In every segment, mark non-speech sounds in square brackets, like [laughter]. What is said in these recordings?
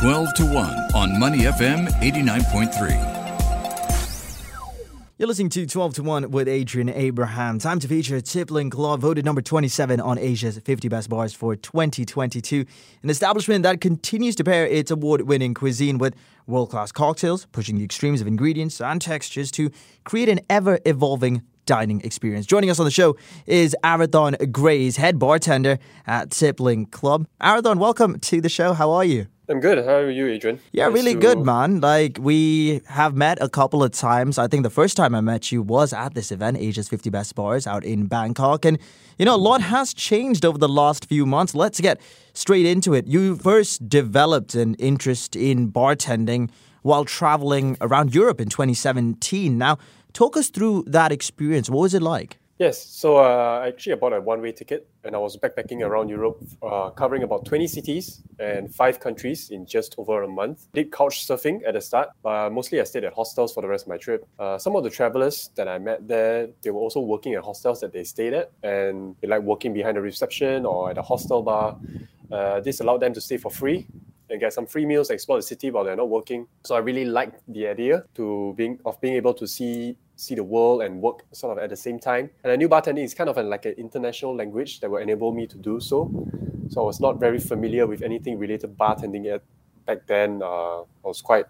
12 to 1 on Money FM 89.3. You're listening to 12 to 1 with Adrian Abraham. Time to feature Tippling Club, voted number 27 on Asia's 50 Best Bars for 2022. An establishment that continues to pair its award winning cuisine with world class cocktails, pushing the extremes of ingredients and textures to create an ever evolving dining experience. Joining us on the show is Arathon Grays, head bartender at Tippling Club. Arathon, welcome to the show. How are you? I'm good. How are you, Adrian? Yeah, Nice really to- good, man. Like we have met a couple of times. I think the first time I met you was at this event, Asia's 50 Best Bars, out in Bangkok. And you know, a lot has changed over the last few months. Let's get straight into it. You first developed an interest in bartending while traveling around Europe in 2017. Now, talk us through that experience. What was it like? Yes. So uh, actually, I bought a one-way ticket, and I was backpacking around Europe, uh, covering about 20 cities and five countries in just over a month. Did couch surfing at the start, but mostly I stayed at hostels for the rest of my trip. Uh, some of the travelers that I met there, they were also working at hostels that they stayed at, and they like working behind the reception or at a hostel bar. Uh, this allowed them to stay for free and get some free meals, explore the city while they're not working. So I really liked the idea to being of being able to see see the world and work sort of at the same time. And I knew bartending is kind of like an international language that will enable me to do so. So I was not very familiar with anything related to bartending yet back then. Uh, I was quite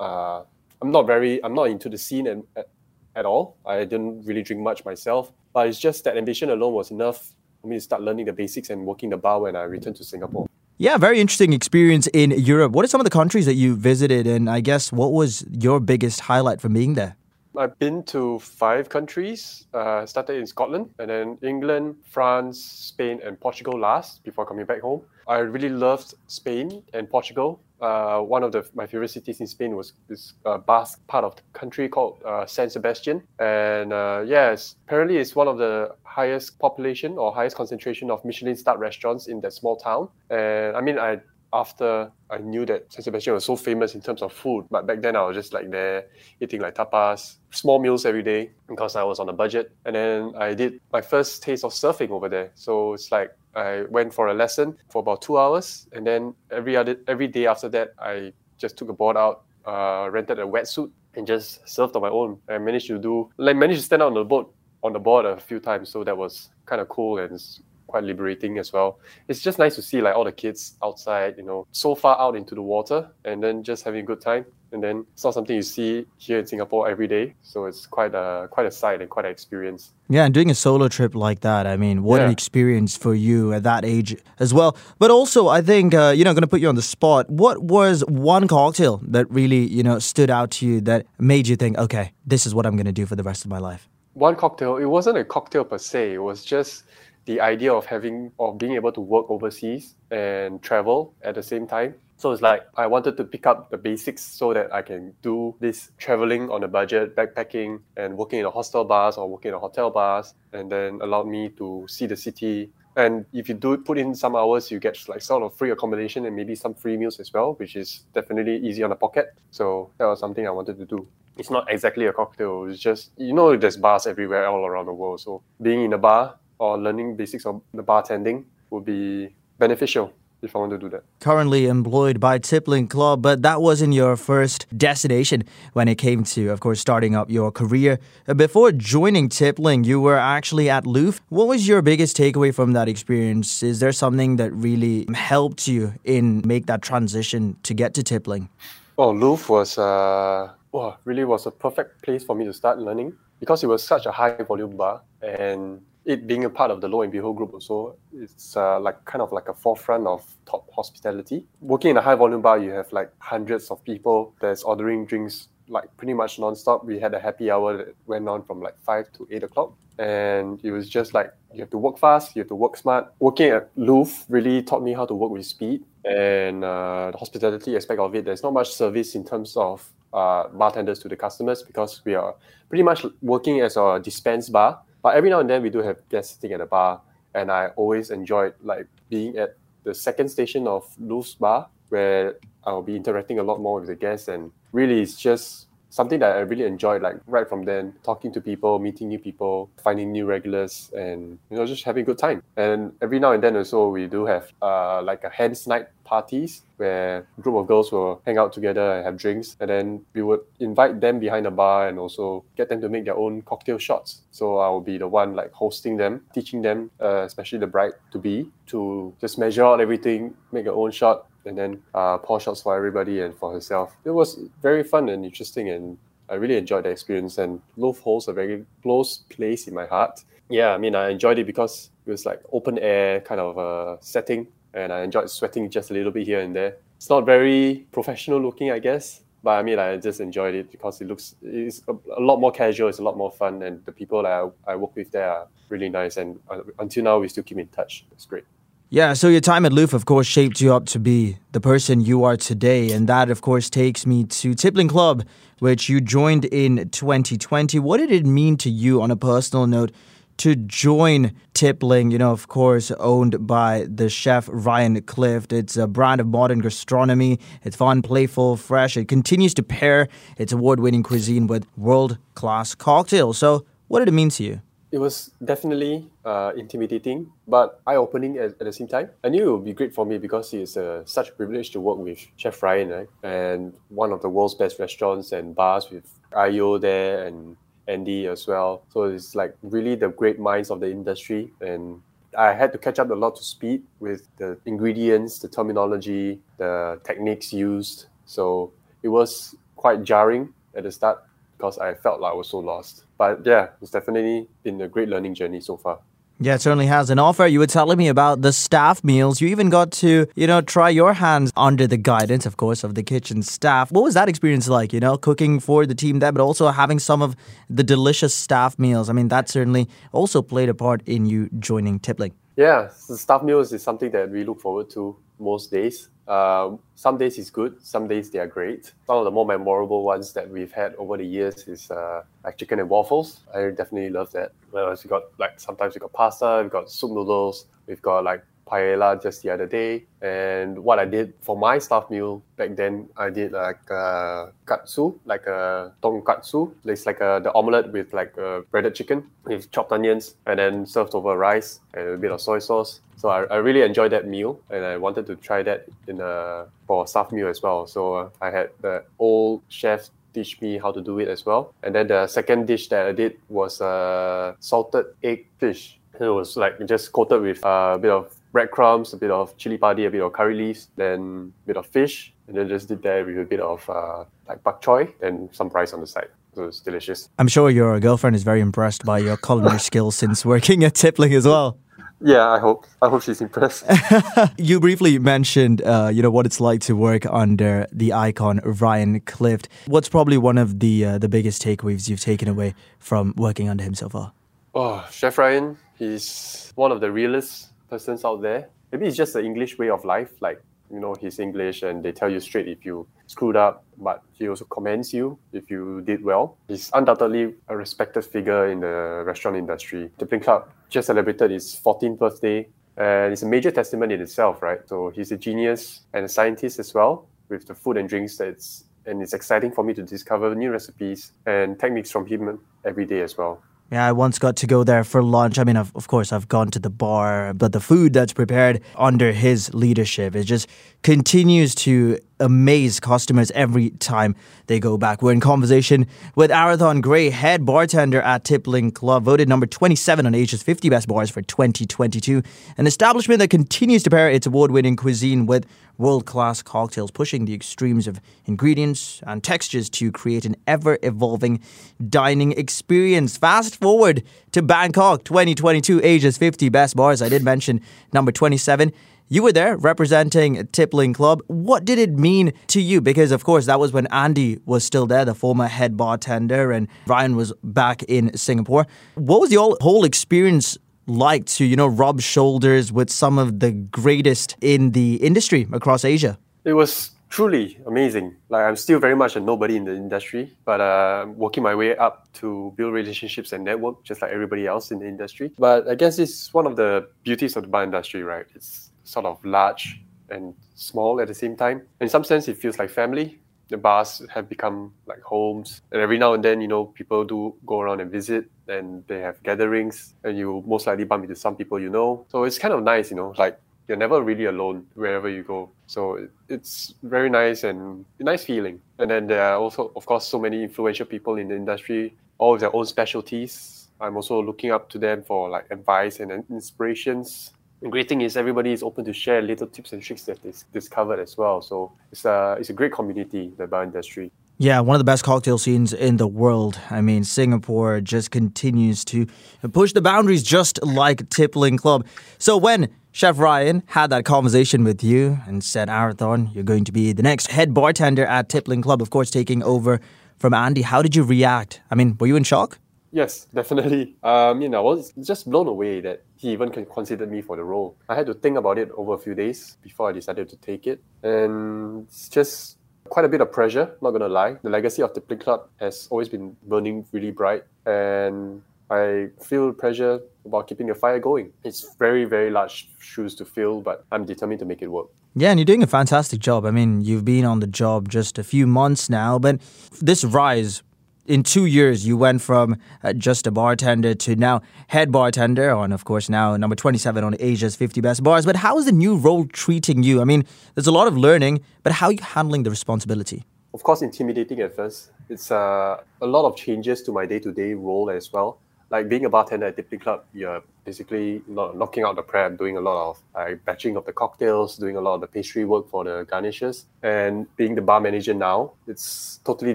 uh, I'm not very I'm not into the scene and, at, at all. I didn't really drink much myself, but it's just that ambition alone was enough for me to start learning the basics and working the bar when I returned to Singapore. Yeah, very interesting experience in Europe. What are some of the countries that you visited? And I guess what was your biggest highlight from being there? I've been to five countries. Uh, started in Scotland and then England, France, Spain, and Portugal last before coming back home. I really loved Spain and Portugal. Uh, one of the, my favorite cities in Spain was this uh, Basque part of the country called uh, San Sebastian. And uh, yes, apparently it's one of the highest population or highest concentration of Michelin star restaurants in that small town. And I mean, I after I knew that San Sebastian was so famous in terms of food, but back then I was just like there eating like tapas, small meals every day because I was on a budget. And then I did my first taste of surfing over there. So it's like I went for a lesson for about two hours, and then every other every day after that, I just took a board out, uh, rented a wetsuit, and just surfed on my own. I managed to do like managed to stand out on the boat on the board a few times, so that was kind of cool and quite liberating as well. It's just nice to see like all the kids outside, you know, so far out into the water and then just having a good time. And then it's not something you see here in Singapore every day. So it's quite a quite a sight and quite an experience. Yeah, and doing a solo trip like that, I mean, what an experience for you at that age as well. But also, I think, uh, you know, going to put you on the spot. What was one cocktail that really, you know, stood out to you that made you think, okay, this is what I'm going to do for the rest of my life? One cocktail, it wasn't a cocktail per se, it was just the idea of having of being able to work overseas and travel at the same time. So it's like I wanted to pick up the basics so that I can do this traveling on a budget, backpacking and working in a hostel bars or working in a hotel bars, and then allowed me to see the city. And if you do put in some hours, you get like sort of free accommodation and maybe some free meals as well, which is definitely easy on the pocket. So that was something I wanted to do. It's not exactly a cocktail. It's just you know there's bars everywhere all around the world. So being in a bar or learning basics of the bartending would be beneficial if I want to do that. Currently employed by Tippling Club, but that wasn't your first destination when it came to, of course, starting up your career. Before joining Tippling, you were actually at Loof. What was your biggest takeaway from that experience? Is there something that really helped you in make that transition to get to Tippling? Well, Loof was uh, wow, really was a perfect place for me to start learning because it was such a high volume bar and it being a part of the Lo and Behold group also, it's uh, like kind of like a forefront of top hospitality. Working in a high volume bar, you have like hundreds of people that's ordering drinks like pretty much non-stop. We had a happy hour that went on from like five to eight o'clock. And it was just like you have to work fast, you have to work smart. Working at Loof really taught me how to work with speed and uh, the hospitality aspect of it. There's not much service in terms of uh, bartenders to the customers because we are pretty much working as a dispense bar. But every now and then we do have guests sitting at the bar, and I always enjoyed like being at the second station of Loof's bar where I'll be interacting a lot more with the guests, and really it's just something that I really enjoyed, like right from then, talking to people, meeting new people, finding new regulars, and you know, just having a good time. And every now and then also, we do have uh, like a hands night parties where a group of girls will hang out together and have drinks, and then we would invite them behind the bar and also get them to make their own cocktail shots. So I will be the one like hosting them, teaching them, uh, especially the bride to be, to just measure out everything, make your own shot, and then uh, pour shots for everybody and for herself. It was very fun and interesting, and I really enjoyed the experience. And Loof holds a very close place in my heart. Yeah, I mean, I enjoyed it because it was like open air kind of a setting, and I enjoyed sweating just a little bit here and there. It's not very professional looking, I guess, but I mean, I just enjoyed it because it looks it's a, lot more casual. It's a lot more fun, and the people that I, I work with there are really nice. And uh, until now, we still keep in touch. It's great. Yeah, so your time at Loof, of course, shaped you up to be the person you are today. And that, of course, takes me to Tippling Club, which you joined in 2020. What did it mean to you on a personal note to join Tippling? You know, of course, owned by the chef Ryan Clift. It's a brand of modern gastronomy. It's fun, playful, fresh. It continues to pair its award winning cuisine with world class cocktails. So, what did it mean to you? It was definitely uh, intimidating, but eye-opening at, at, the same time. I knew it would be great for me because it's uh, such a privilege to work with Chef Ryan, right? and one of the world's best restaurants and bars with Ayo there and Andy as well. So it's like really the great minds of the industry, and I had to catch up a lot to speed with the ingredients, the terminology, the techniques used. So it was quite jarring at the start because I felt like I was so lost. But yeah, it's definitely been a great learning journey so far. Yeah, it certainly has. An offer, you were telling me about the staff meals. You even got to, you know, try your hands under the guidance, of course, of the kitchen staff. What was that experience like, you know, cooking for the team there, but also having some of the delicious staff meals? I mean, that certainly also played a part in you joining Tippling. Yeah, the staff meals is something that we look forward to most days. Uh, some days is good, some days they are great. Some of the more memorable ones that we've had over the years is uh, like chicken and waffles. I definitely love that. Whereas we got like sometimes we got pasta, we've got soup noodles, we've got like paella just the other day. And what I did for my staff meal back then, I did like a katsu, like a tonkatsu. It's like a, the omelette with like a breaded chicken with chopped onions and then served over rice and a bit of soy sauce. So I, I really enjoyed that meal and I wanted to try that in a for staff meal as well. So I had the old chef teach me how to do it as well. And then the second dish that I did was uh, salted egg fish. It was like just coated with a bit of breadcrumbs, a bit of chili padi, a bit of curry leaves, then a bit of fish, and then just did that with a bit of uh, like bak choy, and some rice on the side. So it's delicious. I'm sure your girlfriend is very impressed by your culinary [laughs] skills since working at Tippling as well. Yeah, I hope. I hope she's impressed. [laughs] you briefly mentioned, uh, you know, what it's like to work under the icon Ryan Clift. What's probably one of the uh, the biggest takeaways you've taken away from working under him so far? Oh, Chef Ryan, he's one of the realest persons out there. Maybe it's just the English way of life. Like, you know, he's English and they tell you straight if you screwed up, but he also commends you if you did well. He's undoubtedly a respected figure in the restaurant industry. Tippling Club just celebrated his 14th birthday, and it's a major testament in itself, right? So he's a genius and a scientist as well with the food and drinks that's and it's exciting for me to discover new recipes and techniques from him every day as well. Yeah, I once got to go there for lunch. I mean, of, course, I've gone to the bar, but the food that's prepared under his leadership, it just continues to amaze customers every time they go back. We're in conversation with Arathon Gray, head bartender at Tippling Club, voted number 27 on Asia's 50 Best Bars for 2022, an establishment that continues to pair its award winning cuisine with world class cocktails, pushing the extremes of ingredients and textures to create an ever evolving dining experience. Fast forward to Bangkok 2022, Asia's 50 Best Bars. I did mention number 27. You were there representing Tippling Club. What did it mean to you? Because, of course, that was when Andy was still there, the former head bartender, and Ryan was back in Singapore. What was the whole experience like to, you know, rub shoulders with some of the greatest in the industry across Asia? It was truly amazing. Like I'm still very much a nobody in the industry, but uh, working my way up to build relationships and network, just like everybody else in the industry. But I guess it's one of the beauties of the bar industry, right? It's sort of large and small at the same time. In some sense, it feels like family. The bars have become like homes. And every now and then, you know, people do go around and visit and they have gatherings and you most likely bump into some people you know. So it's kind of nice, you know, like you're never really alone wherever you go. So it's very nice and nice feeling. And then there are also, of course, so many influential people in the industry, all with their own specialties. I'm also looking up to them for like advice and inspirations. The great thing is everybody is open to share little tips and tricks that they discovered as well. So it's a it's a great community, the bar industry. Yeah, one of the best cocktail scenes in the world. I mean, Singapore just continues to push the boundaries just like Tippling Club. So when Chef Ryan had that conversation with you and said, Arathon, you're going to be the next head bartender at Tippling Club, of course, taking over from Andy. How did you react? I mean, were you in shock? Yes, [laughs] definitely. Um, you know, I was just blown away that he even considered me for the role. I had to think about it over a few days before I decided to take it. And it's just quite a bit of pressure, not gonna lie. The legacy of the Tippling Club has always been burning really bright, and I feel pressure about keeping the fire going. It's very, very large shoes to fill, but I'm determined to make it work. Yeah, and you're doing a fantastic job. I mean, you've been on the job just a few months now, but this rise in two years, you went from uh, just a bartender to now head bartender, and of course now number 27 on Asia's 50 best bars. But how is the new role treating you? I mean, there's a lot of learning, but how are you handling the responsibility? Of course, intimidating at first. It's uh, a lot of changes to my day to day role as well like being a bartender at Tippling Club, you're basically knocking out the prep, doing a lot of like batching of the cocktails, doing a lot of the pastry work for the garnishes. And being the bar manager now, it's totally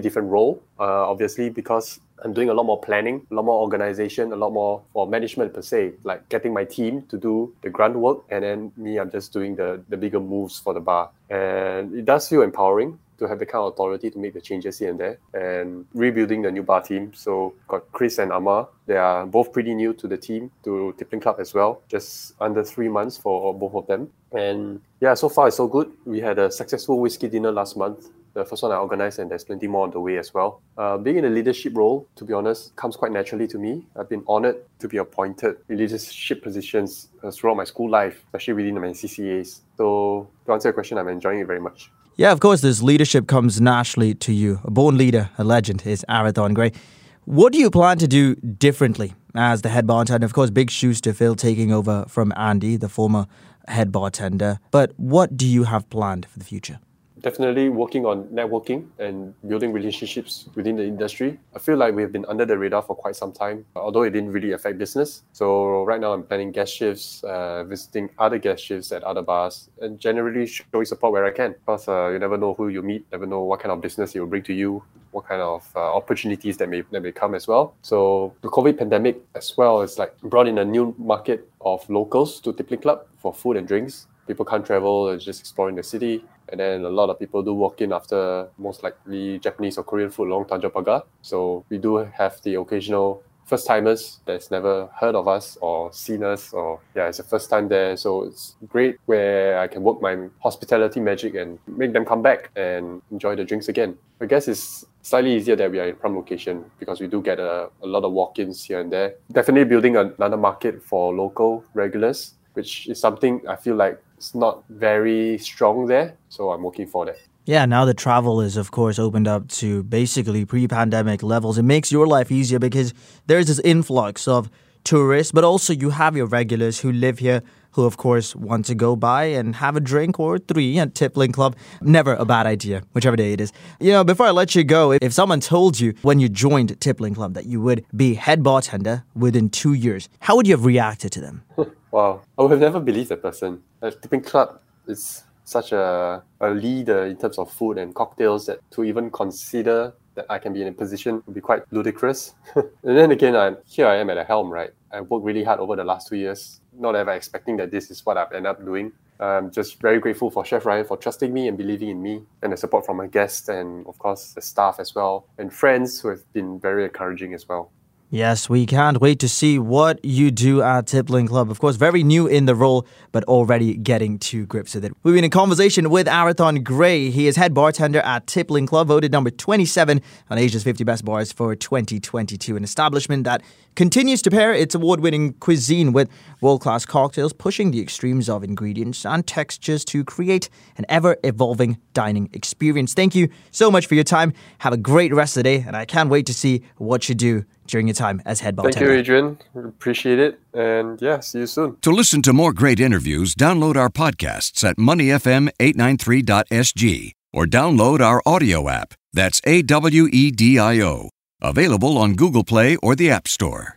different role. Uh, obviously, because I'm doing a lot more planning, a lot more organization, a lot more for management per se, like getting my team to do the grunt work, and then me, I'm just doing the the bigger moves for the bar. And it does feel empowering to have the kind of authority to make the changes here and there and rebuilding the new bar team. So got Chris and Amar. They are both pretty new to the team, to Tippling Club as well. Just under three months for both of them. And yeah, so far it's so good. We had a successful whiskey dinner last month. The first one I organized, and there's plenty more on the way as well. Uh, being in a leadership role, to be honest, comes quite naturally to me. I've been honored to be appointed in leadership positions throughout my school life, especially within my CCAs. So, to answer your question, I'm enjoying it very much. Yeah, of course, this leadership comes naturally to you. A born leader, a legend is Arathon Gray. What do you plan to do differently as the head bartender? Of course, big shoes to fill taking over from Andy, the former head bartender. But what do you have planned for the future? Definitely working on networking and building relationships within the industry. I feel like we've been under the radar for quite some time, although it didn't really affect business. So right now I'm planning guest shifts, uh, visiting other guest shifts at other bars, and generally showing support where I can. Because uh, you never know who you meet, never know what kind of business it will bring to you, what kind of uh, opportunities that may, that may come as well. So the COVID pandemic as well is like brought in a new market of locals to Tippling Club for food and drinks people can't travel just exploring the city. And then a lot of people do walk in after most likely Japanese or Korean food along Tanjong. So we do have the occasional first timers that's never heard of us or seen us or yeah it's the first time there. So it's great where i can work my hospitality magic and make them come back and enjoy the drinks again. I guess it's slightly easier that we are in prime location because we do get a, a lot of walk-ins here and there. Definitely building another market for local regulars which is something i feel like it's not very strong there. So I'm working for that. Yeah, now the travel is, of course, opened up to basically pre pandemic levels. It makes your life easier because there's this influx of tourists, but also you have your regulars who live here who, of course, want to go by and have a drink or three at Tippling Club. Never a bad idea, whichever day it is. You know, before I let you go, if someone told you when you joined Tippling Club that you would be head bartender within two years, how would you have reacted to them? [laughs] Wow, oh, I would have never believed that person. A Tippling Club is such a, a leader in terms of food and cocktails that to even consider that I can be in a position would be quite ludicrous. [laughs] and then again, I'm, here I am at the helm, right? I worked really hard over the last two years, not ever expecting that this is what I've ended up doing. I'm just very grateful for Chef Ryan for trusting me and believing in me, and the support from my guests and, of course, the staff as well, and friends who have been very encouraging as well. Yes, we can't wait to see what you do at Tippling Club. Of course, very new in the role, but already getting to grips with it. We've been in conversation with Arathon Gray. He is head bartender at Tippling Club, voted number 27 on Asia's 50 Best Bars for 2022, an establishment that continues to pair its award winning cuisine with world class cocktails, pushing the extremes of ingredients and textures to create an ever evolving dining experience. Thank you so much for your time. Have a great rest of the day, and I can't wait to see what you do during your time as head bartender. Thank you, Adrian. Appreciate it. And yeah, see you soon. To listen to more great interviews, download our podcasts at moneyfm893.sg or download our audio app. That's A W E D I O. Available on Google Play or the App Store.